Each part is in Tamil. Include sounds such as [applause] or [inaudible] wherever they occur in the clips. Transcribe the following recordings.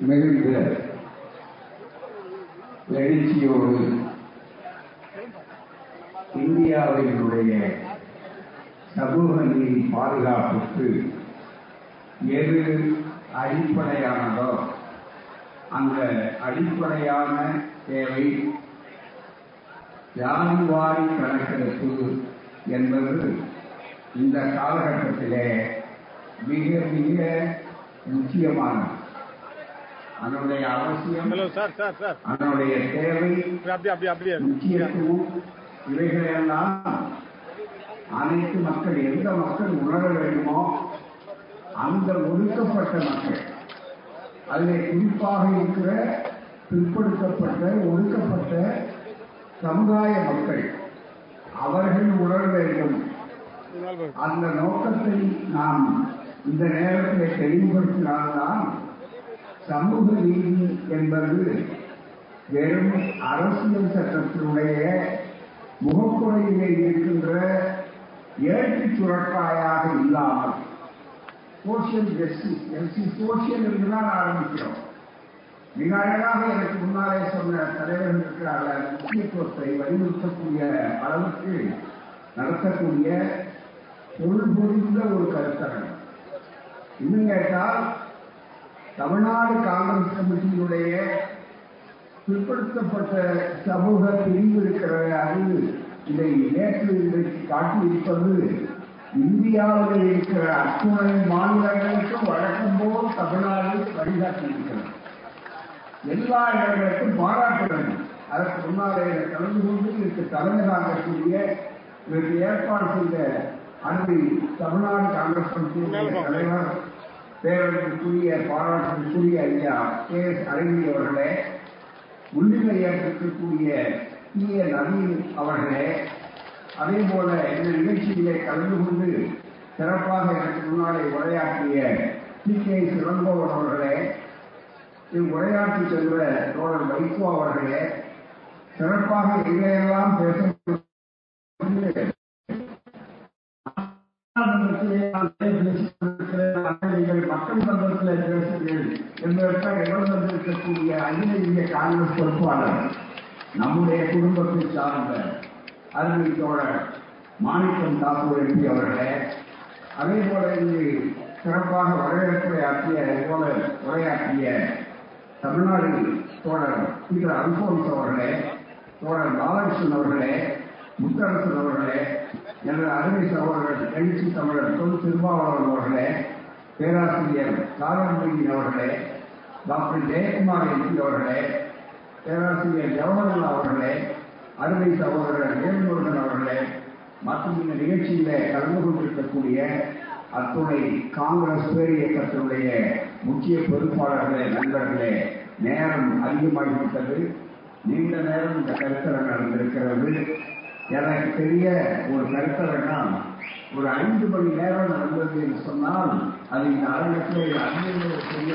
மிகுந்த எழுச்சியோடு இந்தியாவினுடைய சமூக நீதி பாதுகாப்புக்கு எது அடிப்படையானதோ அந்த அடிப்படையான தேவை ஜாதிவாரி கணக்கெடுப்பு என்பது இந்த காலகட்டத்திலே மிக மிக முக்கியமானது. அதனுடைய அவசியம் ஹலோ சார் சார் சார் அதனுடைய தேவை அப்படியே அப்படியே அப்படியே. முக்கியத்துவம் இவைகளெல்லாம் அனைத்து மக்கள் எந்த மக்கள் உணர வேண்டுமோ அந்த ஒடுக்கப்பட்ட மக்கள் அதில் குறிப்பாக இருக்கிற பிற்படுத்தப்பட்ட ஒடுக்கப்பட்ட சமுதாய மக்கள் அவர்கள் உணர வேண்டும். அந்த நோக்கத்தை நாம் இந்த நேரத்தில் தெளிவுபடுத்தினால்தான் சமூக நீதி என்பது வெறும் அரசியல் சட்டத்தினுடைய முகக்குறையிலே இருக்கின்ற ஏற்று சுரக்காயாக இல்லாமல் சோசியல் ஜஸ்டிஸ் எல்சி சோசியல் என்றுதான் ஆரம்பிக்கிறோம். மிக அழகாக எனக்கு முன்னாலே சொன்ன தலைவர்கள் இருக்கிறார்கள் முக்கியத்துவத்தை வலியுறுத்தக்கூடிய அளவுக்கு நடத்தக்கூடிய பொருள் புரிந்த ஒரு கருத்தரங்கம். இன்னும் கேட்டால் தமிழ்நாடு காங்கிரஸ் கமிட்டியினுடைய பிற்படுத்தப்பட்ட சமூக பிரிவு இருக்கிற அறிவு இதை நேற்று இன்றைக்கு காட்டியிருப்பது இந்தியாவில் இருக்கிற அத்துணை மாநிலங்களுக்கும் வழக்கம் போல் தமிழ்நாடு வழிகாட்டியிருக்கிறது. எல்லா இடங்களுக்கும் பாராட்டுகிறது அதற்கு முன்னாலே கலந்து கொண்டு இதற்கு தலைமை தாங்கக்கூடிய இதற்கு ஏற்பாடு செய்த அன்பை தமிழ்நாடு காங்கிரஸ் கமிட்டியினுடைய தலைவர் பேரவைக்குரிய பாராட்டுக்குரிய ஐயா கே எஸ் அழகி அவர்களே ஏ. நவீன் அவர்களே அதே போல இந்த நிகழ்ச்சியிலே கலந்து கொண்டு சிறப்பாக எனக்கு முன்னாலே உரையாற்றிய டி கே. சிவன்பவன் அவர்களே இவ் உரையாற்றி சென்ற தோழர் வைகோ அவர்களே சிறப்பாக எங்கெல்லாம் பேச நீங்கள் மக்கள் மன்றத்தில் பேசுகிறீர்கள் என்பதற்காக இடம் தந்திருக்கக்கூடிய அகில இந்திய காங்கிரஸ் பொறுப்பாளர் நம்முடைய குடும்பத்தை சார்ந்த அருமை தோழர் மாணிக்கம் தாக்கூர் எம்பி அவர்களே அதே போல இங்கு சிறப்பாக வரவேற்புரையாற்றிய போல உரையாற்றிய தமிழ்நாடு தோழர் பீட்டர் அல்போன்ஸ் அவர்களே தோழர் பாலகிருஷ்ணன் அவர்களே முத்தரசன் அவர்களே எனது அருமை சகோதரர் எழுச்சி தமிழர் தொல் திருமாவளவன் அவர்களே பேராசிரியர் சாரமொழியின் அவர்களே டாக்டர் ஜெயக்குமார் எம்பி அவர்களே பேராசிரியர் ஜவஹர்லால் அவர்களே அருமை சகோதரர் வேல்முருகன் அவர்களே மற்றும் இந்த நிகழ்ச்சியில கலந்து கொண்டிருக்கக்கூடிய அத்துணை காங்கிரஸ் பேரியக்கத்தினுடைய முக்கிய பொறுப்பாளர்களே நண்பர்களே நேரம் அதிகமாகிவிட்டது. நீண்ட நேரம் இந்த கருத்தரங்கம் நடந்திருக்கிறது. எனக்கு தெரிய ஒரு கருத்தரங்கம் ஒரு ஐந்து மணி நேரம் நடந்தது என்று சொன்னால் அது இந்த அரங்கத்தில் அறிஞர்கள் ஒரு பெரிய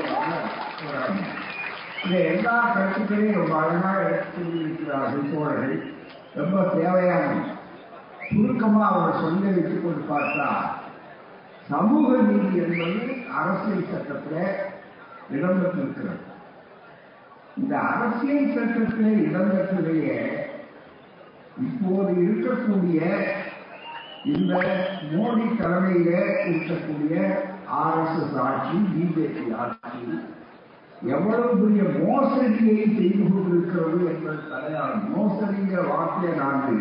இந்த எல்லா கருத்துக்களையும் ரொம்ப அழகாக எடுத்து தோழர்கள். ரொம்ப தேவையான சுருக்கமா அவர் சொல்லி வைத்துக் கொண்டு பார்த்தா சமூக நீதி என்பது அரசியல் சட்டத்தில் இடம்பெற்றிருக்கிறது. இந்த அரசியல் சட்டத்திலே இடம்பெற்றதையே இப்போது இருக்கக்கூடிய இந்த மோடி தலைமையில இருக்கக்கூடிய ஆர் எஸ் எஸ் ஆட்சி பிஜேபி ஆட்சி எவ்வளவு பெரிய மோசடியை செய்து கொண்டிருக்கிறது என்பது தலையால் மோசடிங்கிற வார்த்தையை நாங்கள்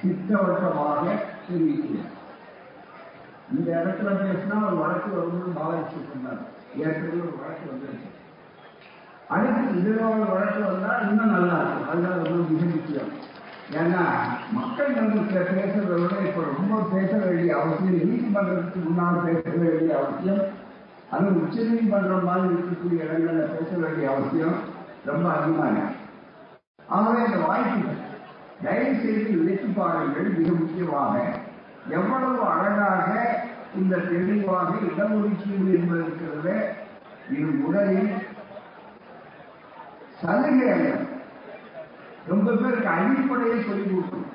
திட்டவட்டமாக தெரிவிக்கிறேன் இந்த இடத்துல பேசினா ஒரு வழக்கு வந்து பாலாஜி சொன்னார் ஏற்கனவே ஒரு வழக்கு வந்துருச்சு. அடுத்து இதுல வழக்கு வந்தா இன்னும் நல்லா இருக்கும். அதனால ரொம்ப மிக முக்கியம். ஏன்னா மக்கள் மன்றத்தில் பேசுறத விட இப்ப ரொம்ப பேச வேண்டிய அவசியம் நீதிமன்றத்துக்கு முன்னால் பேச வேண்டிய அவசியம் அது உச்ச நீதிமன்றம் மாதிரி இருக்கக்கூடிய இடங்கள்ல பேச வேண்டிய அவசியம் ரொம்ப அதிகமாக ஆகவே அந்த வாய்ப்புகள் தயவு செய்து இழைத்து பாருங்கள் மிக முக்கியமாக எவ்வளவு அழகாக இந்த தெளிவாக இடஒதுக்கீடு என்பது என்பதற்கிறது இது உடலில் சலுகை அல்ல. ரொம்ப பேருக்கு அடிப்படையை சொல்லிக் கொடுக்கணும்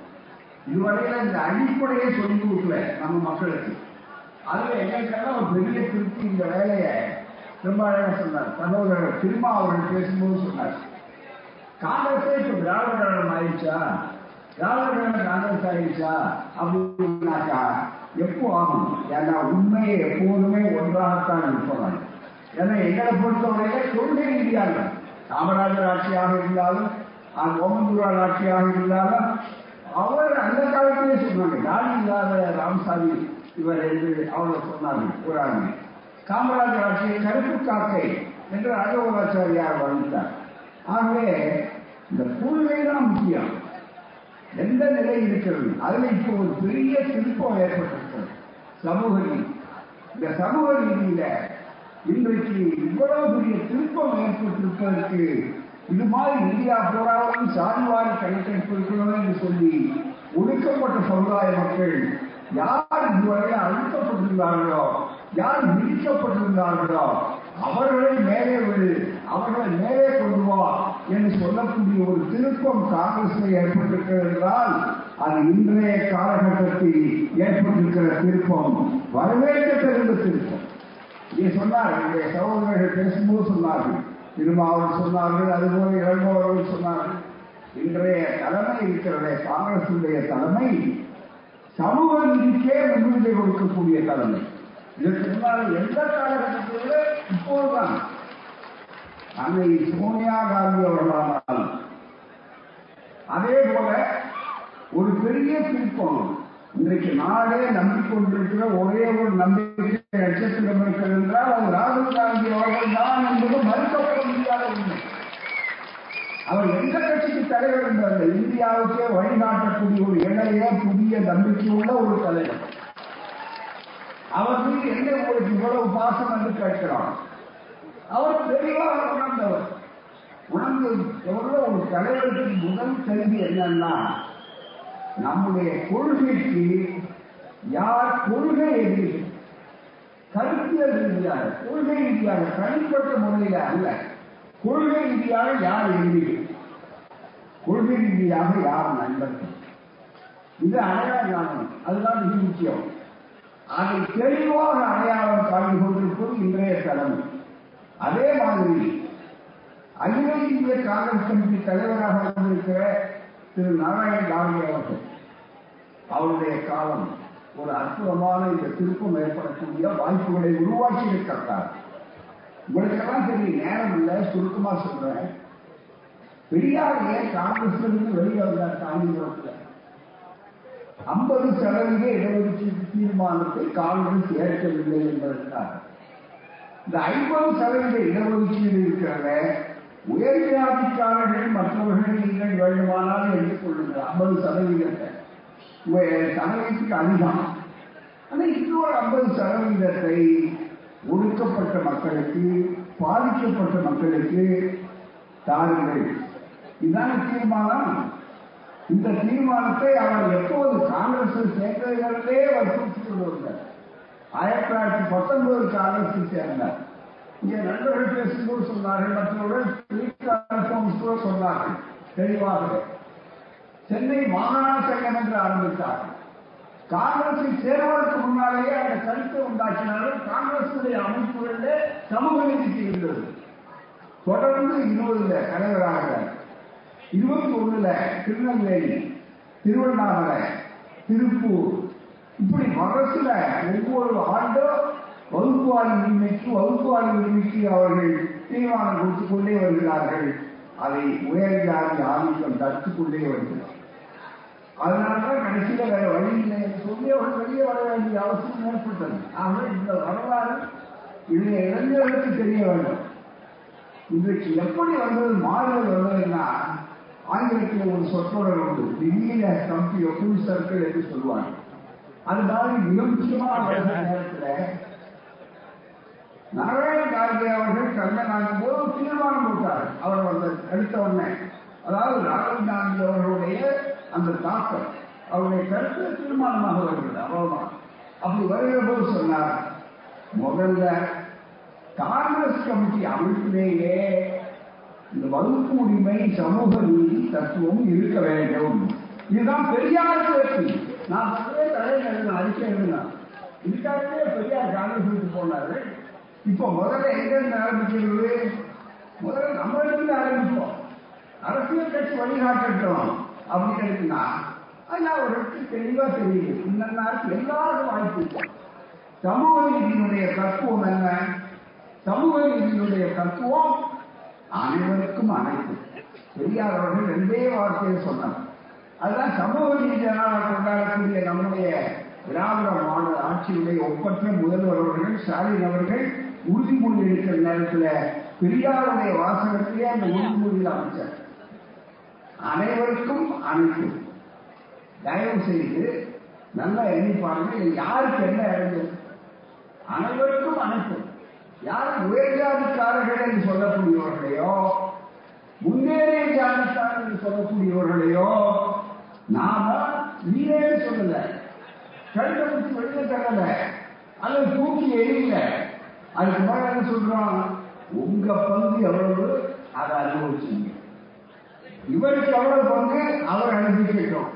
இதுவரையில இந்த அடிப்படையை சொல்லிக் கொடுக்கல நம்ம மக்களுக்கு. அதுல எங்களுக்கெல்லாம் ஒரு பெரிய திருப்தி இந்த வேலையை ரொம்ப அழகா சொன்னார். சகோதரர் திருமா அவர்கள் பேசும்போது சொன்னார். காங்கிரஸே இப்ப திராவிட கழகம் ஆயிடுச்சா? திராவிட கழகம் காங்கிரஸ் ஆயிடுச்சா? அப்படின்னாக்கா எப்போ ஆகும்? ஏன்னா உண்மையை எப்போதுமே ஒன்றாகத்தான் இருப்பவன் ஏன்னா எங்களை பொறுத்தவரையில கொள்கை ரீதியாக காமராஜர் ஆட்சியாக இருந்தாலும் ஓமந்தூரால் ஆட்சியாக இருந்தாலும் அவர் அந்த காலத்திலே சொன்னாங்க தாடி இல்லாத ராமசாமி இவர் என்று அவர் சொன்னார்கள் புராணி காமராஜர் ஆட்சியை கருப்பு காக்கை என்று ராஜகோபாச்சாரியார் வர்ணித்தார். ஆகவே இந்த கொள்கை தான் முக்கியம். எந்த நிலை இருக்கிறது? அதுல இப்போ ஒரு பெரிய திருப்பம் ஏற்பட்டிருக்கிறது. சமூக நீதி. இந்த சமூக நீதியில இன்றைக்கு இவ்வளவு பெரிய திருப்பம் ஏற்பட்டிருப்பதற்கு இது மாதிரி இந்தியா பூராவும் சாதிவாரி கணக்கெடுப்பு இருக்கணும் என்று சொல்லி ஒடுக்கப்பட்ட சமுதாய மக்கள் யார் இதுவரை அழுத்தப்பட்டிருந்தார்களோ யார் விதிக்கப்பட்டிருந்தார்களோ அவர்களை மேலே விடு அவர்களை மேலே கொண்டு வா என்று சொல்லக்கூடிய ஒரு திருப்பம் காங்கிரஸில் ஏற்பட்டிருக்கிறது என்றால் அது இன்றைய காலகட்டத்தில் ஏற்பட்டிருக்கிற திருப்பம் வரவேற்கத்தகுந்த திருப்பம். இதை சொன்னார் என்னுடைய சகோதரர்கள் பேசும்போது சொன்னார்கள் திருமாவளவன் சொன்னார்கள் அதுபோல இளங்கோவர்கள் சொன்னார்கள். இன்றைய தலைமை இருக்கிறதே காங்கிரசுடைய தலைமை. சமூக நீதிக்கே முன்னுரிமை கொடுக்கக்கூடிய தலைமை. இதற்கு முன்னால் எந்த காலகட்டத்தில் இப்போதுதான். அன்னை சோனியா காந்தி அவர்களானால் அதே போல ஒரு பெரிய திருப்பம். இன்றைக்கு நாடே நம்பிக்கொண்டிருக்கிற ஒரே ஒரு நம்பிக்கை நட்சத்திரம் இருக்கிறது என்றால் அது ராகுல் காந்தி அவர்கள் தான் என்பது மறுக்கப்பட முடியாத உண்மை. அவர் எந்த கட்சிக்கு தலைவர் என்றார் இந்தியாவுக்கே வழிகாட்டக்கூடிய ஒரு இளைய புதிய நம்பிக்கையுள்ள ஒரு தலைவர். அவர் மீது என்ன உங்களுக்கு இவ்வளவு பாசம் என்று கேட்கிறார் அவர் தெளிவாக உணர்ந்தவர். உணர்ந்து எவ்வளவு? ஒரு தலைவருக்கு முதல் கல்வி என்னன்னா நம்முடைய கொள்கைக்கு யார் கொள்கை எதிரி கருத்தியல் ரீதியாக கொள்கை ரீதியாக தனிப்பட்ட முறையில அல்ல. கொள்கை ரீதியாக யார் எதிரி கொள்கை ரீதியாக யார் நண்பர்கள்? இது அடையாளம். அதுதான் மிக முக்கியம். அதை தெளிவாக அடையாளம் காண்பு கொண்டிருப்பது இன்றைய தலைமை. அதே மாதிரி அகில இந்திய காங்கிரஸ் கமிட்டி தலைவராக இருந்திருக்கிற திரு நாராயண காந்தி அவர்கள் அவருடைய காலம் ஒரு அற்புதமான இந்த திருப்பம் ஏற்படக்கூடிய வாய்ப்புகளை உருவாக்கி இருக்கிறார் உங்களுக்கெல்லாம் தெரியும் நேரம் இல்லை சுருக்கமா சொல்றேன். பெரியார் ஏன் காங்கிரஸ்ல இருந்து வெளியே வந்தார் காங்கிரஸ்ல ஐம்பது சதவீத இடஒதுக்கீடு தீர்மானத்தை காங்கிரஸ் ஏற்கவில்லை என்பதற்காக. இந்த ஐம்பது சதவீத இடஒதுக்கீடு இருக்கிறத உயர் ஜாதிக்காரர்கள் மற்றவர்கள் நீங்கள் வேண்டுமானால் எடுத்துக்கொள்ளுங்கள். ஐம்பது சதவீதத்தை. சதவீதத்துக்கு அதிகம். ஆனால் இன்னொரு ஐம்பது சதவீதத்தை ஒடுக்கப்பட்ட மக்களுக்கு பாதிக்கப்பட்ட மக்களுக்கு தாருங்கள். இதுதான் தீர்மானம். இந்த தீர்மானத்தை அவர் எப்போது காங்கிரஸ் சேர்ந்ததிலிருந்தே அவர் கொண்டு வந்தார் ஆயிரத்தி தொள்ளாயிரத்தி பத்தொன்பது காங்கிரஸ் சேர்ந்தார். இங்கே நண்பர்கள் பேசும்போது சொன்னார்கள் மற்றவர்கள் சொன்னார்கள் தெளிவாக. சென்னை மாகாண சங்கம் என்று ஆரம்பித்தார்கள் காங்கிரஸில் சேர்வதற்கு முன்னாலேயே அந்த கருத்தை உண்டாக்கினார்கள் காங்கிரசுடைய அமைப்புகளிலே சமூக நீதிக்கு இருந்தது. தொடர்ந்து இருபதுல தலைவராக இருபத்தி ஒண்ணுல திருநெல்வேலி திருவண்ணாமலை திருப்பூர். இப்படி மகசுல ஒவ்வொரு ஆண்டும் வகுப்புவாரி உரிமைக்கு வகுப்புவாரி உரிமைக்கு அவர்கள் தீர்மானம் கொடுத்துக் கொண்டே வருகிறார்கள். அதை உயர் ஜாதி ஆதிக்கம் தடுத்துக் கொண்டே வருகிறார் அதனால்தான் கடைசியில வேற வழி இல்லை என்று சொல்லி அவர்கள் வெளியே வர வேண்டிய அவசியம் ஏற்பட்டது. ஆகவே இந்த வரலாறு இதை இளைஞர்களுக்கு தெரிய வேண்டும். இன்றைக்கு எப்படி வந்தது மாறுதல் வந்ததுன்னா ஆங்கிலத்தில் ஒரு சொற்றொடர் உண்டு திடீர கம்பி ஃபுல் சர்க்கிள் என்று சொல்லுவாங்க. அது மாதிரி மிக முக்கியமான [laughs] நேரத்தில் நாராயண கார்கே அவர்கள் கண்ணன் போது தீர்மானம் போட்டார் அவர் வந்து எடுத்த உடனே. அதாவது ராகுல் காந்தி அவர்களுடைய அந்த தாக்கம் அவருடைய கருத்து தீர்மானமாக வருகிறது. அவ்வளவுதான். அப்படி வருகிற போது சொன்னார் முதல்ல காங்கிரஸ் கமிட்டி அமைப்பிலேயே இந்த வகுப்பு உரிமை சமூக நீதி தத்துவம் இருக்க வேண்டும். இதுதான் பெரியார் பேச்சு நான் பல்வேறு தலைவர் அறிக்கை எழுதினேன். இதுக்காகவே பெரியார் காங்கிரஸ் போனாரு இப்போ முதல்ல எங்க ஆரம்பிக்கிறது? முதல்ல நம்ம இருந்து ஆரம்பிப்போம். அரசியல் கட்சி வழிகாட்டட்டும் அப்படின்னு இருக்குன்னா அதெல்லாம் ஒரு இடத்துக்கு தெளிவா தெரியுது. இந்த நாளுக்கு எல்லாருக்கும் வாய்ப்பு சமூக நீதியினுடைய தத்துவம் என்ன? சமூக நீதியினுடைய தத்துவம் அனைவருக்கும் அனைத்து. பெரியார் அவர்கள் ரெண்டே வார்த்தையை சொன்னார். அதுதான் சமூக நீதியாக கொண்டாடக்கூடிய நம்முடைய திராவிட மாநில ஆட்சியுடைய ஒப்பற்ற முதல்வர் அவர்கள் ஸ்டாலின் அவர்கள் உறுதிமொழி எடுக்கிற நேரத்தில் பெரியாருடைய வாசகத்திலே அந்த உறுதிமொழியில் அமைச்சார். அனைவருக்கும் அனைத்து. தயவு செய்து நல்லா எண்ணி பாருங்க யாருக்கு என்ன இறங்கு அனைவருக்கும் அனைத்தும் யார் உயர்ஜாதிக்காரர்கள் என்று சொல்லக்கூடியவர்களையோ முன்னேறிய ஜாதிக்காரர் என்று சொல்லக்கூடியவர்களையோ நாம நீரே சொல்லல. கழுத்தை பிடிச்சி வெளியே தரல. அல்லது தூக்கி எரியல அதுக்கு மேல என்ன சொல்றோம் உங்க பங்கு எவ்வளவு? அதை அனுபவிச்சீங்க. இவருக்கு எவ்வளவு பங்கு? அவர் அனுபவிக்கட்டும்.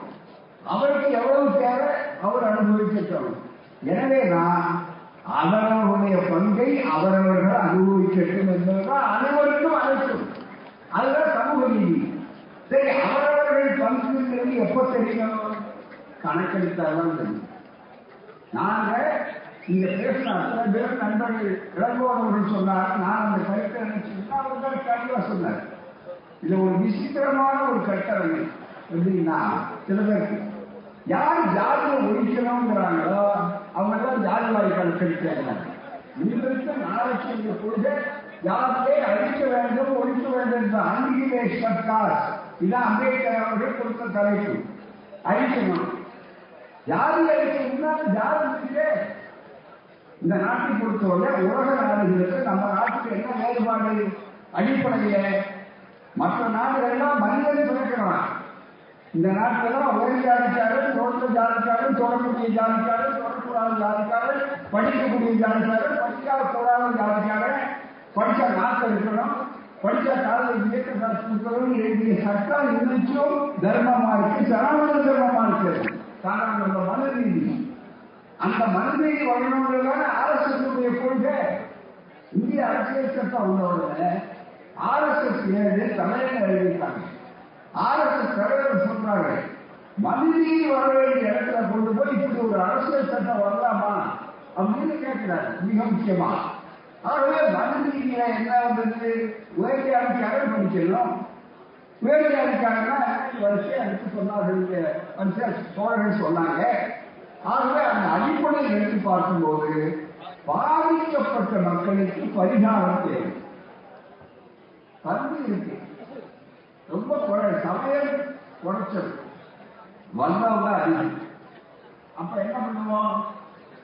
அவருக்கு எவ்வளவு தேவை? அவர் அனுபவிக்கட்டும். எனவே நான் அவரவருடைய பங்கை அவரவர்கள் அனுபவிக்கட்டும் என்பதுதான் அனைவருக்கும் அனைத்தும். அதுதான் சமூக நீதி. சரி அவரவர்கள் பங்குங்கிறது எப்ப தெரியும்? கணக்கெடுத்தாதான் தெரியும். நாங்க இங்க பேசின சில பேர் நண்பர்கள் இளங்கோவர்கள் சொன்னார் நான் அந்த கருத்தை நினைச்சுன்னா அவர் கண்டிப்பா சொன்னார். இது ஒரு விசித்திரமான ஒரு கட்டளை எப்படின்னா சில பேருக்கு யார் ஜாதியை ஒழிக்கணுங்கிறாங்களோ அவங்க தான் ஜாதி வாய்ப்பால் கணக்கெடுக்கிறாங்க இன்றைக்கு நாளைக்கு இந்த கொள்கை யாருக்கே அழிக்க வேண்டும் ஒழிக்க வேண்டும் என்ற அன்பிகிலேஷன் இது அம்பேத்கர் அவர்கள் கொடுத்த தலைப்பு. அழிக்கணும். ஜாதி அழிக்க முன்னாடி ஜாதி இருக்கே. இந்த நாட்டை பொறுத்தவரை உலக நாடுகளுக்கு நம்ம நாட்டுக்கு என்ன வேறுபாடு? அடிப்படையில மற்ற நாடுகள் எல்லாம் மனிதன் பிறக்கிறான். இந்த நாட்டில் ஒரே ஜாதிக்காரன் தோற்ற ஜாதிக்காரன் தொடரக்கூடிய ஜாதிக்காரன் தொடரக்கூடாத ஜாதிக்காரன் படிக்கக்கூடிய ஜாதிக்காரன் படிக்காத கூடாத ஜாதிக்காரன் படிச்ச நாட்டில் இருக்கணும் படிச்ச காலேஜ் இயக்க சாஸ்திரம் எழுதிய சட்டம் இருந்துச்சும் தர்மமா இருக்கு சனாதன தர்மமா இருக்கு. சாதாரண மன நீதி அந்த மனநீதி வரணுங்கிறதான ஆர்எஸ்எஸ் கொள்கை. இந்திய அரசியல் சட்டம் உள்ளவங்க ஆர்எஸ்எஸ் ஏழு தமிழக அறிவித்தாங்க. ஆர்எஸ்எஸ் தலைவர் சொல்றாங்க மனநீதி வர வேண்டிய இடத்துல கொண்டு போய் இப்படி ஒரு அரசியல் சட்டம் வரலாமா அப்படின்னு கேட்கிறாரு. மிக முக்கியமா. ஆகவே மனநீதியில என்ன வந்தது? உயர்ஜாதிக்காரர் படிக்கணும் உயர்ஜாதிக்காரன்னா வரிசை அடுத்து சொன்னார்கள் வரிசை சோழர்கள் சொன்னாங்க. ஆகவே அந்த அடிப்படையை எடுத்து பார்க்கும்போது பாதிக்கப்பட்ட மக்களுக்கு பரிகாரம் தேவை. பந்து இருக்கு. ரொம்ப குறை சமையல் குறைச்சல். வந்தவங்க அதிகம். அப்ப என்ன பண்ணுவோம்?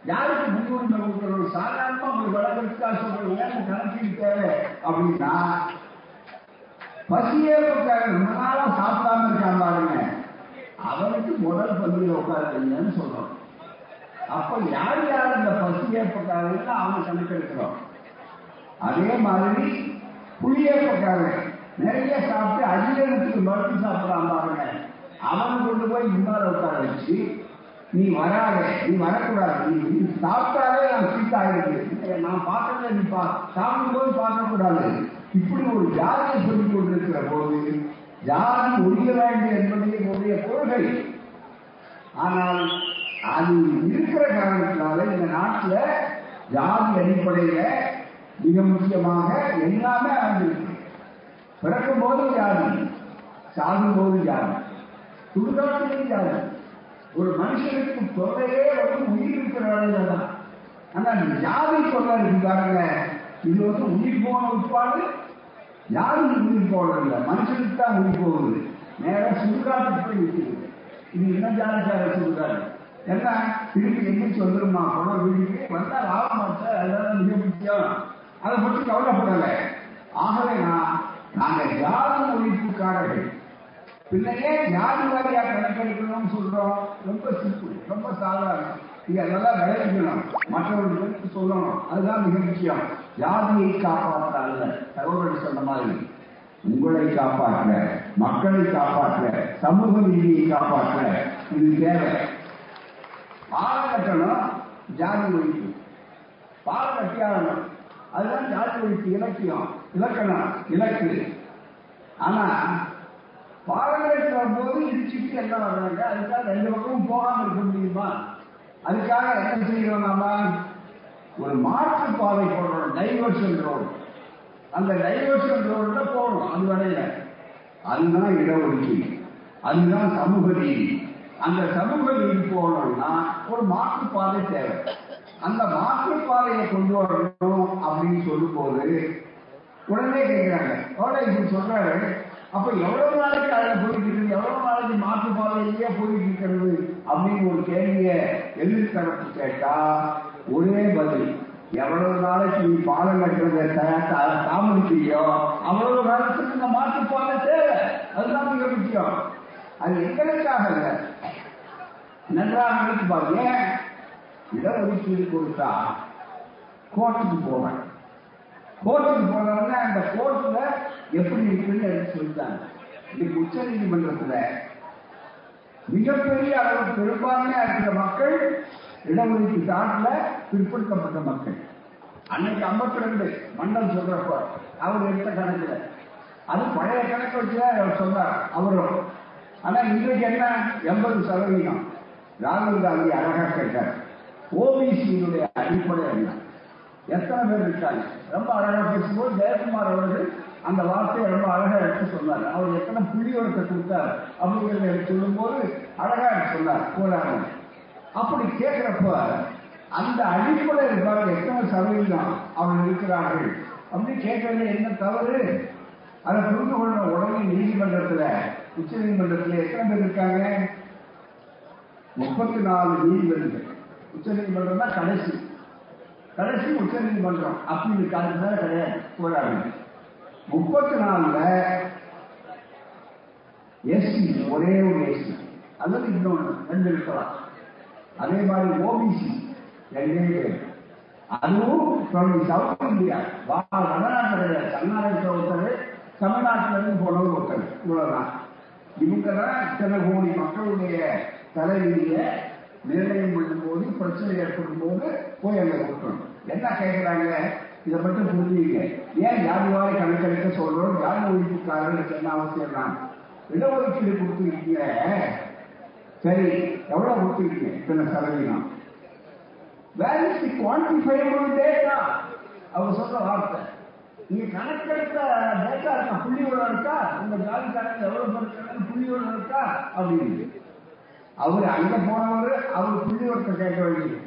யாருக்கு முன்னுரிமை கொடுக்கணும்? சாதாரணமா ஒரு வளர்ச்சிக்காக சொல்றோம் ஏன் கணக்கீடு தேவை அப்படின்னா பசியே உட்காரு ரொம்ப நாளா சாப்பிடாம இருக்காங்க அவருக்கு அவனுக்கு முதல் பகுதியில் உட்காருங்கன்னு சொல்றோம். அப்ப யார் யார் இந்த ஏற்பட்டார்கள் அவங்க கணக்கெடுக்கிறோம் அதே மாதிரி புளியேற்பக்காரன் நிறைய சாப்பிட்டு அஜீரணத்துக்கு மருந்து சாப்பிடலாம் பாருங்க. அவன் கொண்டு போய் முன்னால உட்கார வச்சு நீ வராத நீ வரக்கூடாது. நீ நீ சாப்பிட்டாலே நான் சீட் ஆகிடுது நான் பார்க்கல நீ பா சாப்பிடும்போது பார்க்கக்கூடாது. இப்படி ஒரு ஜாதியை சொல்லிக் கொண்டிருக்கிற போது ஜாதி ஒழிய வேண்டிய என்பது என்னுடைய கொள்கை ஆனால் அது இருக்கிற காரணத்தினால இந்த நாட்டில் ஜாதி அடிப்படையில மிக முக்கியமாக எல்லாமே அமைந்திருக்கு பிறக்கும் போது ஜாதி சாகும் போது ஜாதி சுடுகாட்டிலும் ஜாதி. ஒரு மனுஷனுக்கு தொல்லையே வந்து உயிர் இருக்கிற வேலையில தான் ஆனா ஜாதி தொல்லை இருக்கு பாருங்க. இது வந்து உயிர் போன உட்பாடு யாரும் உயிர் போடுறதில்ல மனுஷனுக்கு தான் உயிர் போகுது. நேரம் சுடுகாட்டுக்கு போய் இருக்குது இது என்ன ஜாதிக்கார சுடுகாடு? என்ன? திருப்பி எந்திரிச்சு வந்துருமா? பணம் வீட்டுக்கு வந்தா லாபம் அதெல்லாம் மிக முக்கியம். அதை பற்றி கவலைப்படல. ஆகவே நான் நாங்க ஜாதி ஒழிப்புக்காரர்கள். பின்னையே ஜாதி வாரியா கணக்கெடுக்கணும்னு சொல்றோம். ரொம்ப சிம்பிள் ரொம்ப சாதாரணம். இங்க நல்லா விளைவிக்கணும் மற்றவர்களுக்கு சொல்லணும். அதுதான் மிக முக்கியம். ஜாதியை காப்பாற்ற அல்ல சகோதரர் சொன்ன மாதிரி. உங்களை காப்பாற்ற மக்களை காப்பாற்ற சமூக நீதியை காப்பாற்ற இது தேவை. பாலம் கட்டணும் ஜாதி ஒழிப்பு பாலம் கட்டியாகணும் அதுதான் ஜாதி ஒழிப்பு இலக்கியம். இலக்கணம் இலக்கு. ஆனா பால் கட்டுற போது இடிச்சுட்டு என்ன வர்றாங்க அதுக்காக ரெண்டு பக்கமும் போகாம இருக்க முடியுமா? அதுக்காக என்ன செய்யறோம் நாம? ஒரு மாற்று பாதை போடுறோம் டைவர்ஷன் ரோடு அந்த டைவர்ஷன் ரோட்ல போகணும் அது வரையில. அதுதான் இடஒதுக்கீடு. அதுதான் சமூக நீதி. அந்த சமூக போகணும்னா ஒரு மாற்றுப்பாதை தேவை. அந்த மாற்றுப்பாதையை கொண்டு வரணும் அப்படின்னு சொல்லும் போது உடனே கேட்கிறாங்க காலேஜ் சொல்றாரு. அப்ப எவ்வளவு நாளைக்கு அதுல போயிட்டு இருக்குது எவ்வளவு நாளைக்கு மாற்றுப்பாதையிலேயே போயிட்டு இருக்கிறது அப்படின்னு ஒரு கேள்விய எதிர்த்தரப்பு கேட்டா ஒரே பதில். எவ்வளவு நாளைக்கு நீ பாலம் கட்டுறத தாமதிக்கிறியோ அவ்வளவு காலத்துக்கு இந்த மாற்றுப்பாதை தேவை. அதுதான் மிக முக்கியம். அது எங்களுக்காக அல்ல நன்றாக நினைத்து பாருங்க. இடஒதுக்கீடு கொடுத்தா கோர்ட்டுக்கு போவேன். கோர்ட்டுக்கு போனவங்க அந்த கோர்ட்ல எப்படி இருக்குன்னு எனக்கு சொல்லிட்டாங்க. இன்னைக்கு உச்ச நீதிமன்றத்துல மிகப்பெரிய அளவு பெரும்பான்மையா இருக்கிற மக்கள் இடஒதுக்கீடு சாட்டில பிற்படுத்தப்பட்ட மக்கள். அன்னைக்கு ஐம்பத்தி ரெண்டு மண்டல் சொல்றப்ப அவர் எடுத்த கணக்குல. அது பழைய கணக்கு வச்சுதான் அவர் சொன்னார். அவரும் ஆனா இன்றைக்கு என்ன? எண்பது சதவீதம். ராகுல் காந்தி அழகா கேட்டார். ஓபிசியினுடைய அடிப்படை என்ன? எத்தனை பேர் இருக்காங்க? ரொம்ப அழகா பேசும்போது ஜெயக்குமார் அவர்கள் அந்த வார்த்தையை ரொம்ப அழகா எடுத்து சொன்னார். அவர் எத்தனை புள்ளியோரத்தை கொடுத்தார் அப்படிங்கிறத எடுத்து சொல்லும்போது அழகா எடுத்து சொன்னார் போராடு அப்படி கேட்கிறப்ப அந்த அடிப்படை இருப்பாங்க எத்தனை சதவீதம் அவங்க இருக்கிறார்கள் அப்படி கேட்கறது என்ன தவறு? அதை புரிந்து கொள்ள உடனே நீதிமன்றத்தில் உச்ச நீதிமன்றத்தில் எத்தனை பேர் இருக்காங்க? முப்பத்தி நாலு நீதிபதிகள். உச்ச நீதிமன்றம் தான் கடைசி. கடைசி உச்ச நீதிமன்றம். அப்படி கிடையாது. போராடு முப்பத்தி நாலுல எஸ்சி ஒரே ஒரு எஸ்சி. அல்லது இன்னொன்று ரெண்டு இருக்கலாம். அதே மாதிரி ஓபிசி ரெண்டே பேர். அதுவும் சவுத் இந்தியா வடநாட்டில் கர்நாடகத்தில் ஒருத்தர் தமிழ்நாட்டில இருந்து போனவர் ஒருத்தர். இவ்வளவுதான். இவங்கதான் இத்தனை கோடி மக்களுடைய தலைவிதியை நிர்ணயம் பண்ணும்போது பிரச்சனை ஏற்படும் போது போய் அங்க கொடுக்கணும் என்ன கேட்கிறாங்க இதை மட்டும் புரிஞ்சுங்க. ஏன் ஜாதிவாரி கணக்கெடுக்க சொல்றோம்? யார் ஒழிப்புக்காரர்களுக்கு என்ன அவசியம் தான். இடஒதுக்கீடு கொடுத்துருக்கீங்க. சரி எவ்வளவு கொடுத்துருக்கீங்க? இத்தனை சதவீதம். Where is the quantifiable data அவங்க சொல்ற வார்த்தை. நீங்க கணக்கெடுத்த டேட்டா இருக்கா புள்ளி விவரம் இருக்கா? உங்க ஜாதி கணக்கு எவ்வளவு பேர் இருக்காங்க புள்ளி விவரம் இருக்கா அப்படின்னு அவர் அங்க போனவர் அவர் புள்ளி விவரத்தை கேட்க வேண்டியது.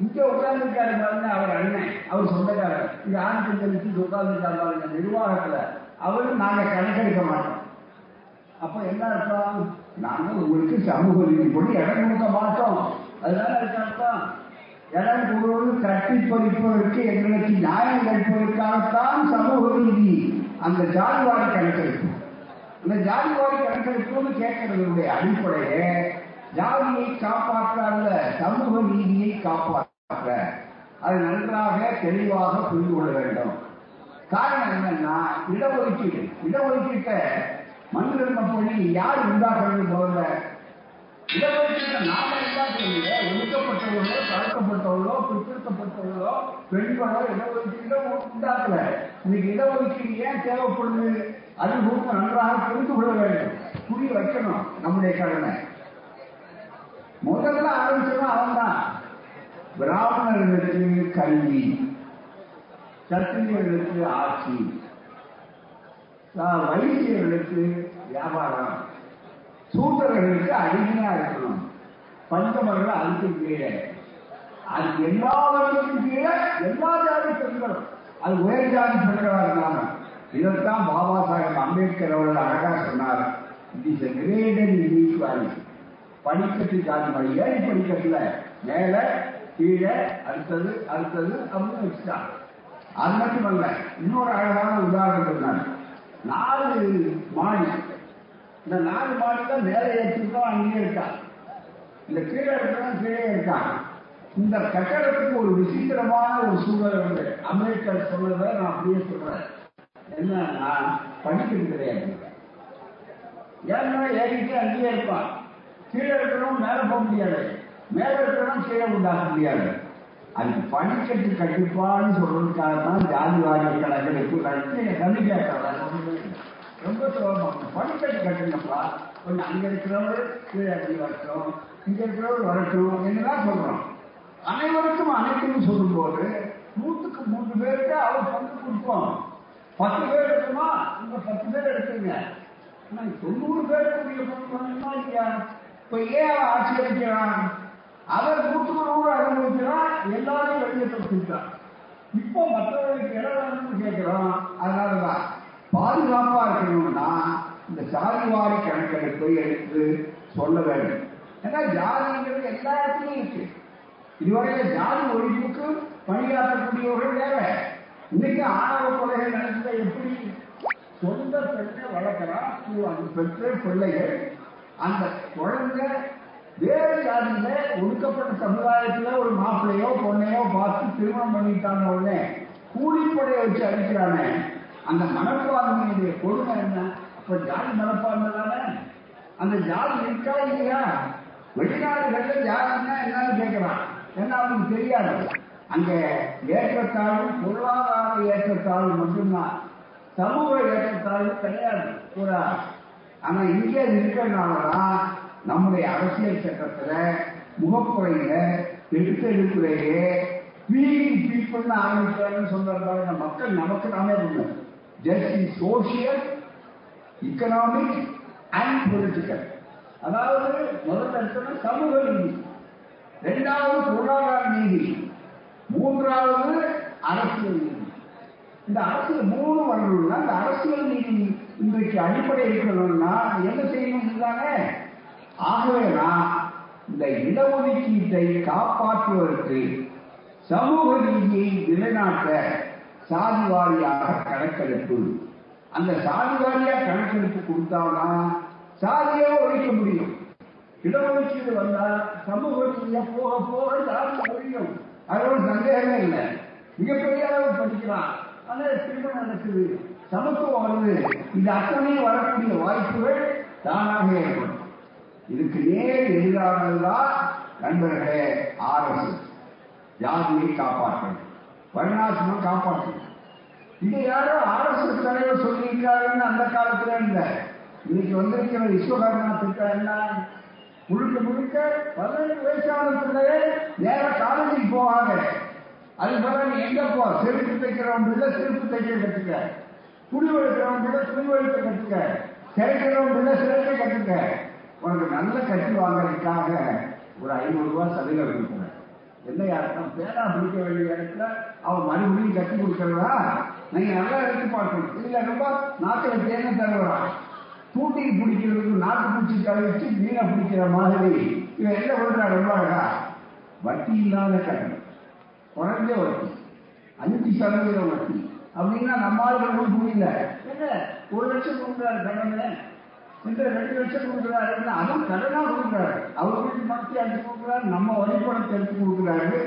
இங்க உட்கார்ந்துருக்காரு பாருங்க அவர் அண்ணன். அவர் சொந்தக்காரர். இங்க ஆண் பெண்களுக்கு உட்கார்ந்துருக்காரு பாருங்க நிர்வாகத்துல. அவரு நாங்க கணக்கெடுக்க மாட்டோம். அப்ப என்ன அர்த்தம்? நாங்க உங்களுக்கு சமூக நீதிப்படி இடம் கொடுக்க மாட்டோம். அதனால அதுக்கு அர்த்தம்? இடம் கொடுவது கட்டி பறிப்பதற்கு எங்களுக்கு நியாயம் கேட்பதற்காகத்தான் சமூக நீதி. அந்த ஜாதிவாரி கணக்கெடுப்பு. அந்த ஜாதிவாரி கணக்கெடுப்புன்னு கேட்கறதுடைய அடிப்படையே ஜாதியை காப்பாற்ற அல்ல சமூக நீதியை காப்பாற்ற அது நன்றாக தெளிவாக புரிந்து கொள்ள வேண்டும். காரணம் என்னன்னா இடஒதுக்கீடு. இடஒதுக்கீட்டை மனிதர்ம பணி யார் உண்டாக்குறது முதல்ல? இடஒதுக்கீட்டை நாம உண்டாக்குறீங்க ஒதுக்கப்பட்டவர்களோ தாழ்த்தப்பட்டவர்களோ பிற்படுத்தப்பட்டவர்களோ பெண்களோ இடஒதுக்கீடு உண்டாக்கல. இன்னைக்கு இடஒதுக்கீடு ஏன் தேவைப்படுது? அது குறித்து நன்றாக புரிந்து கொள்ள வேண்டும். புரிய வைக்கணும் நம்முடைய கடமை. முதல்ல ஆரம்பிச்சதும் அவன் தான் பிராமணர்களுக்கு கல்வி சத்திரியர்களுக்கு ஆட்சி வைத்தியர்களுக்கு வியாபாரம். சூத்திரர்களுக்கு அடிமையா இருக்கணும். பஞ்சமர்கள் அதுக்கு கீழே. அது எல்லாவற்றுக்கும் கீழே எல்லா ஜாதி பெண்களும் அது உயர் ஜாதி பெண்களா இருந்தாங்க இதைத்தான் பாபா சாஹேப் அம்பேத்கர் அவர்கள் அழகா சொன்னார். இட் இஸ் கிரேடட் இன்இக்வாலிட்டி படிக்கட்டு ஜாதி மாதிரி. ஏறி படிக்கட்டுல? மேல கீழே அடுத்தது அடுத்தது அப்படின்னு வச்சுட்டாங்க. அது மட்டுமல்ல இன்னொரு அழகான உதாரணம் சொன்னாங்க நாலு மாடி இந்த நாலு மாடி தான் மேலே ஏற்றிருக்கோம் அங்கேயே இருக்கா? இந்த கீழே இருக்கிறவன் கீழே இருக்கான் இந்த கட்டடத்துக்கு ஒரு விசித்திரமான ஒரு சூழல் உண்டு. அமெரிக்கர் சொன்னதை நான் அப்படியே சொல்றேன். என்னன்னா படிக்கிறது கிடையாது. ஏன்னா ஏறிட்டு அங்கேயே இருப்பான் கீழே இருக்கிறவன் மேல போக முடியாது. மேல இருக்கிறவன் கீழே உண்டாக முடியாது. அதுக்கு பணிக்கட்டு கண்டிப்பான்னு சொல்றதுக்காக தான் ஜாதி வாரிய கணக்கெடுப்பு நடத்தி கண்ணு கேட்கறாங்க ரொம்ப சுலபமாக படிக்கட்டு கட்டணும்ப்பா கொஞ்சம் அங்கே இருக்கிறவரு கீழே இறங்கி வரட்டும் இங்கே இருக்கிறவரு வரட்டும் என்னதான் சொல்கிறோம் அனைவருக்கும் அனைத்தும் சொல்லும்போது நூற்றுக்கு மூன்று பேருக்கு அவர் பங்கு கொடுப்போம். பத்து பேர் இருக்குமா இந்த பத்து பேர் எடுத்துங்க ஆனால் தொண்ணூறு பேருக்கு பங்கு பண்ணணுமா இல்லையா? இப்போ ஏன் அவர் ஆட்சி அளிக்கிறான் அவர் நூற்றுக்கு நூறு அனுபவிக்கிறான் எல்லாரையும் வெளியே கொடுத்துட்டான் இப்போ மற்றவர்களுக்கு இடம் வேணும்னு கேட்கிறோம் அதனாலதான். பாதுகாப்பா இருக்கணும்னா இந்த சாதிவாரி கணக்கெடுப்பை எடுத்து சொல்ல வேண்டும். ஏன்னா ஜாதிங்கிறது எல்லா இடத்துலையும் இருக்கு. இதுவரையில ஜாதி ஒழிப்புக்கு பணியாற்றக்கூடியவர்கள் வேற. இன்னைக்கு ஆணவ கொலைகள் நடந்த எப்படி? சொந்த பெற்ற வளர்க்கிறான் அந்த பெற்ற பிள்ளைகள். அந்த குழந்தை வேறு ஜாதியில ஒடுக்கப்பட்ட சமுதாயத்துல ஒரு மாப்பிள்ளையோ பொண்ணையோ பார்த்து திருமணம் பண்ணிட்டாங்க உடனே. கூலிப்படையை வச்சு அடிக்கிறானே. அந்த மனப்பான்மையுடைய கொடுமை என்ன? அப்ப ஜாதி மனப்பான்மை தானே அந்த ஜாதி இருக்கா இல்லையா? வெளிநாடுகள்ல ஜாதின்னா என்னன்னு கேட்கிறான். என்ன அவனுக்கு தெரியாது. அங்க ஏற்றத்தாழ்வு பொருளாதார ஏற்றத்தாழ்வு மட்டும்தான். சமூக ஏற்றத்தாழ்வு கிடையாது. கூட. ஆனா இங்கே இருக்கிறதுனாலதான் நம்முடைய அரசியல் சட்டத்துல முகப்புறையில எடுத்தெடுப்புறையே பீப்பிள்னு ஆரம்பிக்கிறாங்கன்னு சொல்றாங்க மக்கள் நமக்கு நாமே பண்ணணும் just social economic and political அதாவது முதல்ல இருக்கணும் சமூக நீதி. இரண்டாவது பொருளாதார நீதி. மூன்றாவது அரசியல் நீதி. இந்த அரசியல் மூணு வரணும்னா இந்த அரசியல் நீதி இன்றைக்கு அடிப்படை இருக்கணும்னா என்ன செய்யணும் தானே ஆகவே நான் இந்த இடஒதுக்கீட்டை காப்பாற்றுவதற்கு சமூக நீதியை நிலைநாட்ட சாதி வாரியாக கணக்கெடுப்பு. அந்த சாதி வாரியா கணக்கெடுப்பு கொடுத்தாங்கன்னா சாதியை ஒழிக்க முடியும். இடஒதுக்கீடு வந்தா சமூக ரீதியா போக போக சாதி ஒழியும். அதோட சந்தேகமே இல்லை. மிகப்பெரிய அளவு படிக்கலாம். ஆனா திருமணம் நடக்குது. சமத்துவம் வருது. இந்த அத்தனையும் வரக்கூடிய வாய்ப்புகள் தானாக ஏற்படும். இதுக்கு நேர் எதிரானதுதான் நண்பர்களே ஆர்எஸ்எஸ் ஜாதியை காப்பாற்றணும் பரிணாசமா காப்பாற்று இது யாரோ ஆர்எஸ்எஸ் தலைவர் சொல்லியிருக்காருன்னு அந்த காலத்துல இல்ல. இன்னைக்கு வந்திருக்கிற விஸ்வகர்மா திட்டம் என்ன? முழுக்க முழுக்க பதினெட்டு வயசான நேர காலேஜுக்கு போவாங்க. அது போல நீ எங்க போ? செருப்பு தைக்கிறவன் பிள்ளை செருப்பு தைக்க கத்துக்க. துணி வழுக்கிறவன் பிள்ளை துணி வழுக்க கத்துக்க. சிறைக்கிறவன் பிள்ளை சிறைக்க கத்துக்க. உனக்கு நல்ல கட்டி வாங்கறதுக்காக ஒரு ஐநூறு ரூபாய் சலுகை கொடுக்குறேன் என்ன யாருக்கும் பேரா பிடிக்க வேண்டிய இடத்துல அவன் மறுபடியும் கட்டி கொடுக்கறதா? நீங்க நல்லா எடுத்து பார்க்கணும். இல்ல ரொம்ப நாட்டுல தேங்க தருவான் தூட்டி பிடிக்கிறதுக்கு நாட்டு பூச்சி கழிச்சு மீனை பிடிக்கிற மாதிரி. இவன் என்ன பண்றா ரொம்ப அழகா? வட்டி இல்லாத கடன். குறைஞ்ச வட்டி. அஞ்சு சதவீதம் வட்டி. அப்படின்னா நம்ம ஆளுகளும் புரியல. என்ன? ஒரு லட்சம் கொடுக்குறாரு கடனை இந்த ரெண்டு லட்சம் கொடுக்குறாரு அதுவும் கடனா கொடுக்குறாரு. அவர் மத்திய அஞ்சு கொடுக்குறாரு நம்ம வழிபடத்தை எடுத்து கொடுக்குறாரு.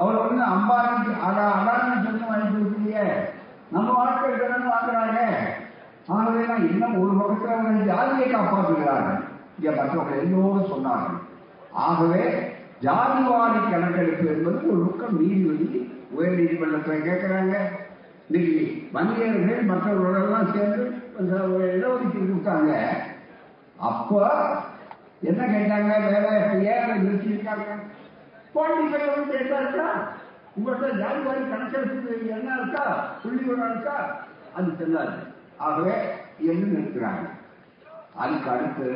அவர் வந்து அம்பானிக்கு அடா அடான்னு சொன்ன வாங்கி கொடுக்கலையே நம்ம வாழ்க்கை கடன் வாங்குறாங்க ஆகவே இன்னும் ஒரு பக்கத்தில் அவங்க ஜாதியை காப்பாற்றுகிறார்கள் இங்க மற்றவங்க எல்லோரும் சொன்னார்கள். ஆகவே ஜாதிவாரி கணக்கெடுப்பு என்பது ஒரு பக்கம் நீதிபதி உயர் நீதிமன்றத்தில் கேட்கிறாங்க. இன்னைக்கு வன்னியர்கள் மற்றவர்களெல்லாம் சேர்ந்து இடஒதுக்கீடு கொடுத்தாங்க. அப்ப என்ன கேட்டாங்க? வேலை ஏன் நிறுத்தியிருக்காங்க? குவாலிஃபை வந்து என்ன இருக்கா? உங்கள்கிட்ட ஜாதிவாரி கணக்கெடுப்பு என்ன இருக்கா? புள்ளி விவரம் இருக்கா? அது செல்லாது ஆகவே என்று நிறுத்துறாங்க? அதுக்கு அடுத்து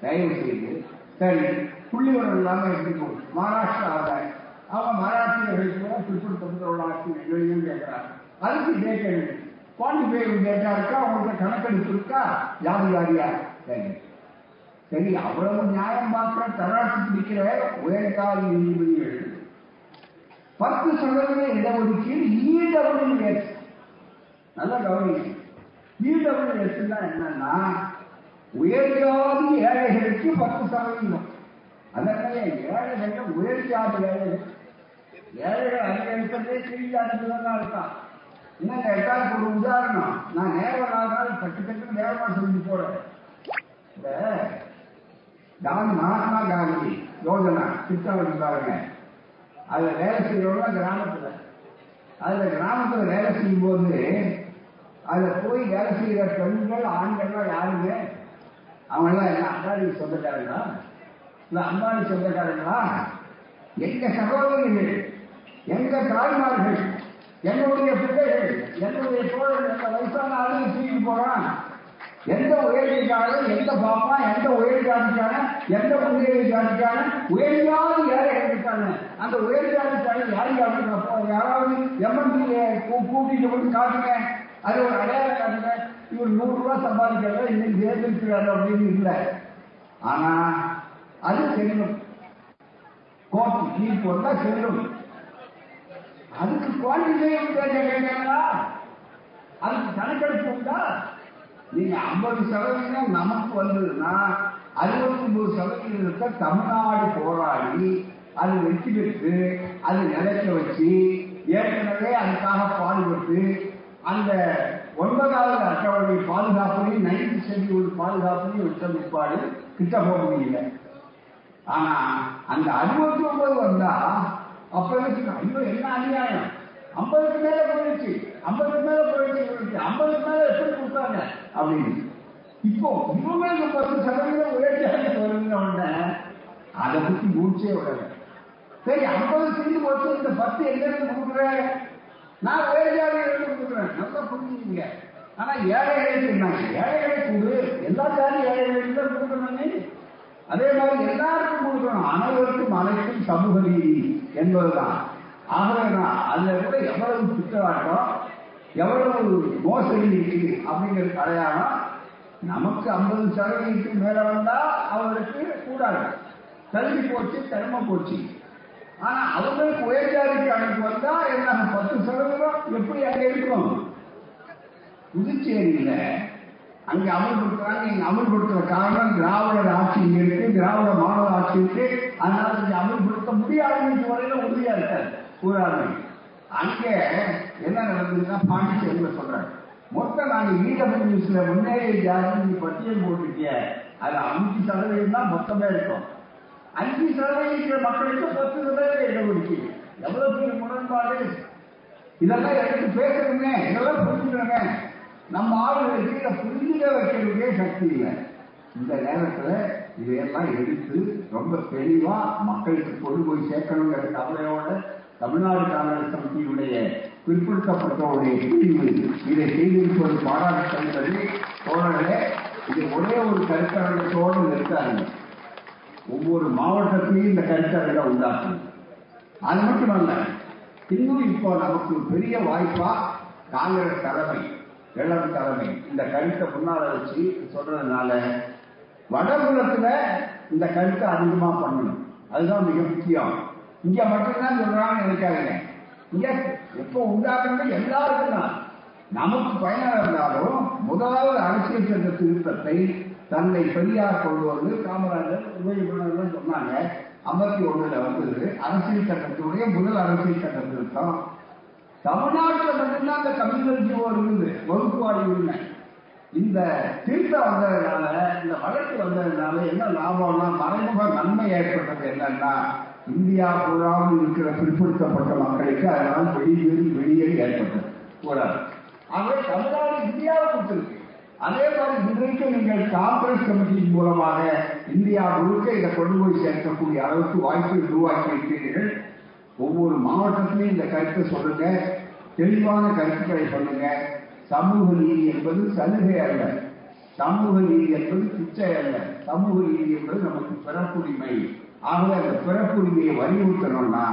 தயவு செய்து சரி புள்ளி விவரம் இல்லாம மகாராஷ்டிரா மகாராஷ்டிராவில் அவங்க மராட்டியர்களுக்கு கூட திருப்பூர் ஆட்சி எங்களையும் கேட்கிறாங்க அதுக்கு டேட்டா இருக்கு குவாலிஃபை டேட்டா இருக்கா? உங்கள்கிட்ட கணக்கெடுப்பு இருக்கா? ஜாதிவாரியா சரி. சரி அவ்வளவு நியாயம் பார்க்கிற தராட்சி பிடிக்கிற உயர்கால நீதிபதிகள். பத்து சதவீத இடஒதுக்கீடு இடபிள்யூஎஸ் நல்லா கவனிங்க. இடபிள்யூஎஸ் என்னன்னா உயர்ஜாதி ஏழைகளுக்கு பத்து சதவீதம். அதனால ஏழைகள் உயர்ஜாதி ஏழைகள் ஏழைகள் அதிகரிக்கிறதே கீழ் ஜாதிக்கு தான். இருக்கான் இன்னும் கேட்டால் ஒரு உதாரணம் நான் நேரம் ஆகாது கட்டு கட்டு நேரமா சொல்லி போறேன். காந்தி மகாத்மா காந்தி யோஜனா திட்டம் பாருங்க அதுல வேலை செய்யறவங்க கிராமத்துல அதுல கிராமத்துல வேலை செய்யும் போது அதுல போய் வேலை செய்யற பெண்கள் ஆண்கள்லாம் யாருங்க அவங்கெல்லாம் என்ன அம்பாடி சொந்தக்காரங்களா இல்ல அம்பாடி சொந்தக்காரங்களா எங்க சகோதரிகள் எங்க தாய்மார்கள் என்னுடைய பிள்ளைகள் என்னுடைய தோழர்கள் எந்த வயசான ஆளுங்க தூக்கிட்டு போறான் எந்த உயர்வு எந்த பாப்பா எந்த உயர் ஜாதிக்கான எந்த உயர் ஜாதிக்கான உயர்வாக யாரை எடுத்துட்டாங்க அந்த உயர் ஜாதிக்கான யார் யாருக்கு யாராவது எம்என்சியை கூட்டிட்டு வந்து காட்டுங்க. அது ஒரு அடையாளம் காட்டுங்க. இவர் நூறு ரூபாய் சம்பாதிக்கிறத இன்னைக்கு தேர்ந்தெடுக்கிறாரு அப்படின்னு இல்லை. ஆனா அது செல்லும் கோர்ட்டு கீழ் போட்டா செல்லும் அதுக்கு குவாலிஃபிகேஷன் கேட்கறீங்களா அதுக்கு கணக்கெடுப்பு உண்டா? நீங்க ஐம்பது சதவீதம் நமக்கு வந்ததுன்னா அறுபத்தி ஒன்பது சதவீதத்தை தமிழ்நாடு போராடி அது வெற்றி பெற்று அது நிலைக்க வச்சு ஏற்கனவே அதுக்காக பாடுபட்டு அந்த ஒன்பதாவது அட்டவணை பாதுகாப்பையும் நைன்த் ஷெட்யூல் பாதுகாப்பையும் விட்ட பிற்பாடு கிட்ட போக முடியல ஆனா அந்த அறுபத்தி ஒன்பது வந்தா அப்ப ஐயோ என்ன அநியாயம்? ஐம்பதுக்கு மேல போயிடுச்சு. ஐம்பதுக்கு மேல போயிடுச்சு ஐம்பதுக்கு மேல எப்படி கொடுத்தாங்க? அப்படின்னு. இப்போ இவங்க பத்து சதவீதம் உயர்ச்சி வருங்க உடனே அதை பத்தி மூச்சே விடல சரி ஐம்பது சீட்டு போட்டு இந்த பத்து எங்க இருந்து நான் உயர்ஜாதி இருந்து கொடுக்குறேன். நல்லா புரிஞ்சுக்கீங்க. ஆனா ஏழைகளை சொன்னாங்க. ஏழைகளை கொடு. எல்லா ஜாதி ஏழைகளுக்கு தான் கொடுக்கணும் அதே மாதிரி எல்லாருக்கும் கொடுக்கணும். அனைவருக்கும் அனைத்தும் சமூக நீதி என்பதுதான். ஆகவே நான் அதுல கூட எவ்வளவு குற்றவாட்டம் எவ்வளவு மோசடி இருக்கு அப்படிங்கிற அடையாளம் நமக்கு ஐம்பது சதவீதத்துக்கு மேல வந்தா அவருக்கு கூடாது. தள்ளி போச்சு திறமை போச்சு. ஆனா அவங்களுக்கு உயர்ஜாதிக்கு அனுப்பி வந்தா என்ன பத்து சதவீதம் எப்படி அங்க இருக்கும்? புதுச்சேரியில அங்க அமல்படுத்துறாங்க. இங்க அமல்படுத்துற காரணம் திராவிடர் ஆட்சி இருக்கு திராவிட மாணவர் ஆட்சி இருக்கு. அதனால இங்க அமல்படுத்த முடியாதுன்னு வரையில உறுதியா இருக்காரு. கூறாருங்க அங்கே என்ன நடந்ததுன்னா பாண்டிச்சேரியில சொல்றாங்க மொத்தம் நாங்க ஈடபிள் நியூஸ்ல முன்னேறிய ஜாதி பட்டியல் போட்டிருக்கிய அது அஞ்சு சதவீதம் தான் மொத்தமே இருக்கும். அஞ்சு சதவீதம் மக்களுக்கு பத்து இடம் இடஒதுக்கீடு எவ்வளவு பெரிய முரண்பாடு? இதெல்லாம் எடுத்து பேசணுமே இதெல்லாம் புரிஞ்சுக்கணுமே. நம்ம ஆளுகளுக்கு இதை புரிஞ்சுக்க வைக்கிறதுக்கே சக்தி இல்லை. இந்த நேரத்துல இதையெல்லாம் எடுத்து ரொம்ப தெளிவா மக்களுக்கு கொண்டு போய் சேர்க்கணுங்கிற கவலையோட தமிழ்நாடு காங்கிரஸ் கமிட்டியினுடைய பிற்படுத்தப்பட்டவருடைய பிரிவு இதை செய்திருப்பது பாராட்டத்தக்கது தோழர்களே இது ஒரே ஒரு கருத்தரங்கத்தோடு நிறுத்தாருங்க ஒவ்வொரு மாவட்டத்திலையும் இந்த கருத்தரங்கை உண்டாக்குது. அது மட்டுமல்ல இன்னும் இப்போ நமக்கு பெரிய வாய்ப்பா காங்கிரஸ் தலைமை இளம் தலைமை இந்த கருத்தை முன்னால வச்சு சொல்றதுனால வடபுலத்துல இந்த கருத்தை அதிகமா பண்ணணும். அதுதான் மிக முக்கியம். இங்க மட்டும்தான் சொல்றான்னு நினைக்காதீங்க. இங்க எப்போ உண்டாக்குறது எல்லாருக்கும் தான். நமக்கு பயனாக இருந்தாலும் முதலாவது அரசியல் சட்ட திருத்தத்தை தன்னை பெரியார் கொண்டு வந்து காமராஜர் உபயோகம் சொன்னாங்க. ஐம்பத்தி ஒண்ணுல வந்தது. அரசியல் சட்டத்துடைய முதல் அரசியல் சட்ட திருத்தம். தமிழ்நாட்டில் மட்டும்தான் அந்த கம்யூனல் ஜீவோ இருந்தது. வகுப்புவாடி உரிமை. இந்த திருத்தம் வந்ததுனால இந்த வழக்கு வந்ததுனால என்ன லாபம்னா மறைமுக நன்மை ஏற்பட்டது என்னன்னா இந்தியா பூராவும் இருக்கிற பிற்படுத்தப்பட்ட மக்களுக்கு அதனால் வெளியேறி வெளியே ஏற்பட்டது. கூடாது ஆகவே தமிழ்நாடு இந்தியாவை கொடுத்திருக்கு அதே மாதிரி இன்றைக்கு நீங்கள் காங்கிரஸ் கமிட்டியின் மூலமாக இந்தியா முழுக்க இதை கொண்டு போய் சேர்க்கக்கூடிய அளவுக்கு வாய்ப்பை உருவாக்கி இருக்கிறீர்கள். ஒவ்வொரு மாவட்டத்திலையும் இந்த கருத்தை சொல்லுங்க. தெளிவான கருத்துக்களை சொல்லுங்க. சமூக நீதி என்பது சலுகை அல்ல. சமூக நீதி என்பது பிச்சை அல்ல. சமூக நீதி என்பது நமக்கு பெறக்குரிமை ஆகவே அந்த பிறப்புரிமையை வலியுறுத்தணும்னா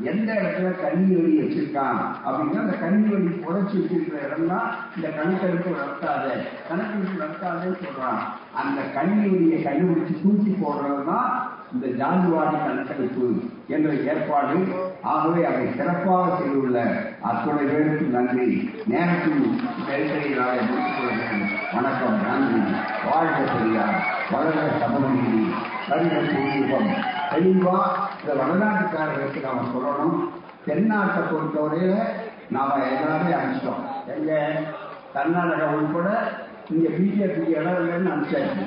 எந்த இடத்துல கண்ணி வழி வச்சிருக்கான் அப்படின்னா அந்த கண்ணி வழி புதைச்சி வச்சிருக்கிற இடம்னா இந்த கணக்கெடுப்பு நடத்தாத கணக்கெடுப்பு நடத்தாதேன்னு சொல்றான். அந்த கண்ணி வழியை கண்டுபிடிச்சு தூக்கி போடுறதுதான் இந்த ஜாதிவாடி கணக்கெடுப்பு என்ற ஏற்பாடு. ஆகவே அதை சிறப்பாக செய்துள்ள அத்துணை பேருக்கு நன்றி. நேரத்தில் நெருக்கடிகளாக முடித்துக் வணக்கம் நன்றி. வாழ்க பெரியார். வளர்க சமநீதி கருத பூர்வம் இந்த வடநாட்டுக்காரர்களுக்கு நாம சொல்லணும். தென்னாட்டை பொறுத்தவரையில நாம எல்லாமே அனுப்பிச்சிட்டோம் எங்க கர்நாடகா உட்பட இங்க பிஜேபி இடம் இல்லைன்னு அனுப்பிச்சாச்சு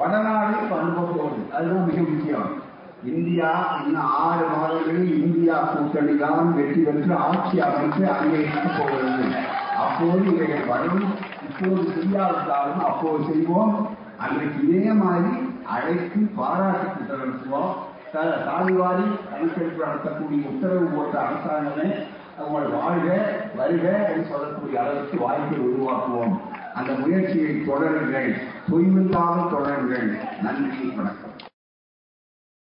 வடநாடு இப்ப அனுப்ப அதுதான் மிக முக்கியம். இந்தியா இன்னும் ஆறு மாதங்களில் இந்தியா கூட்டணி தான் வெற்றி பெற்று ஆட்சி அமைத்து அங்கே இருக்க போகிறது. அப்போது இவைகள் வரும். இப்போது செய்யாவிட்டாலும் அப்போது செய்வோம். அன்றைக்கு இதே மாதிரி அழைத்து பாராட்டு கூட்டம் நடத்துவோம் த- தாழ்வாரி கணக்கெடுப்பு நடத்தக்கூடிய உத்தரவு போட்ட அரசாங்கமே உங்கள் வாழ்க வருக என்று சொல்லக்கூடிய அளவுக்கு வாய்ப்பை உருவாக்குவோம். அந்த முயற்சியை தொடருங்கள். தொய்வில்லாமல் தொடருங்கள். நன்றி வணக்கம்.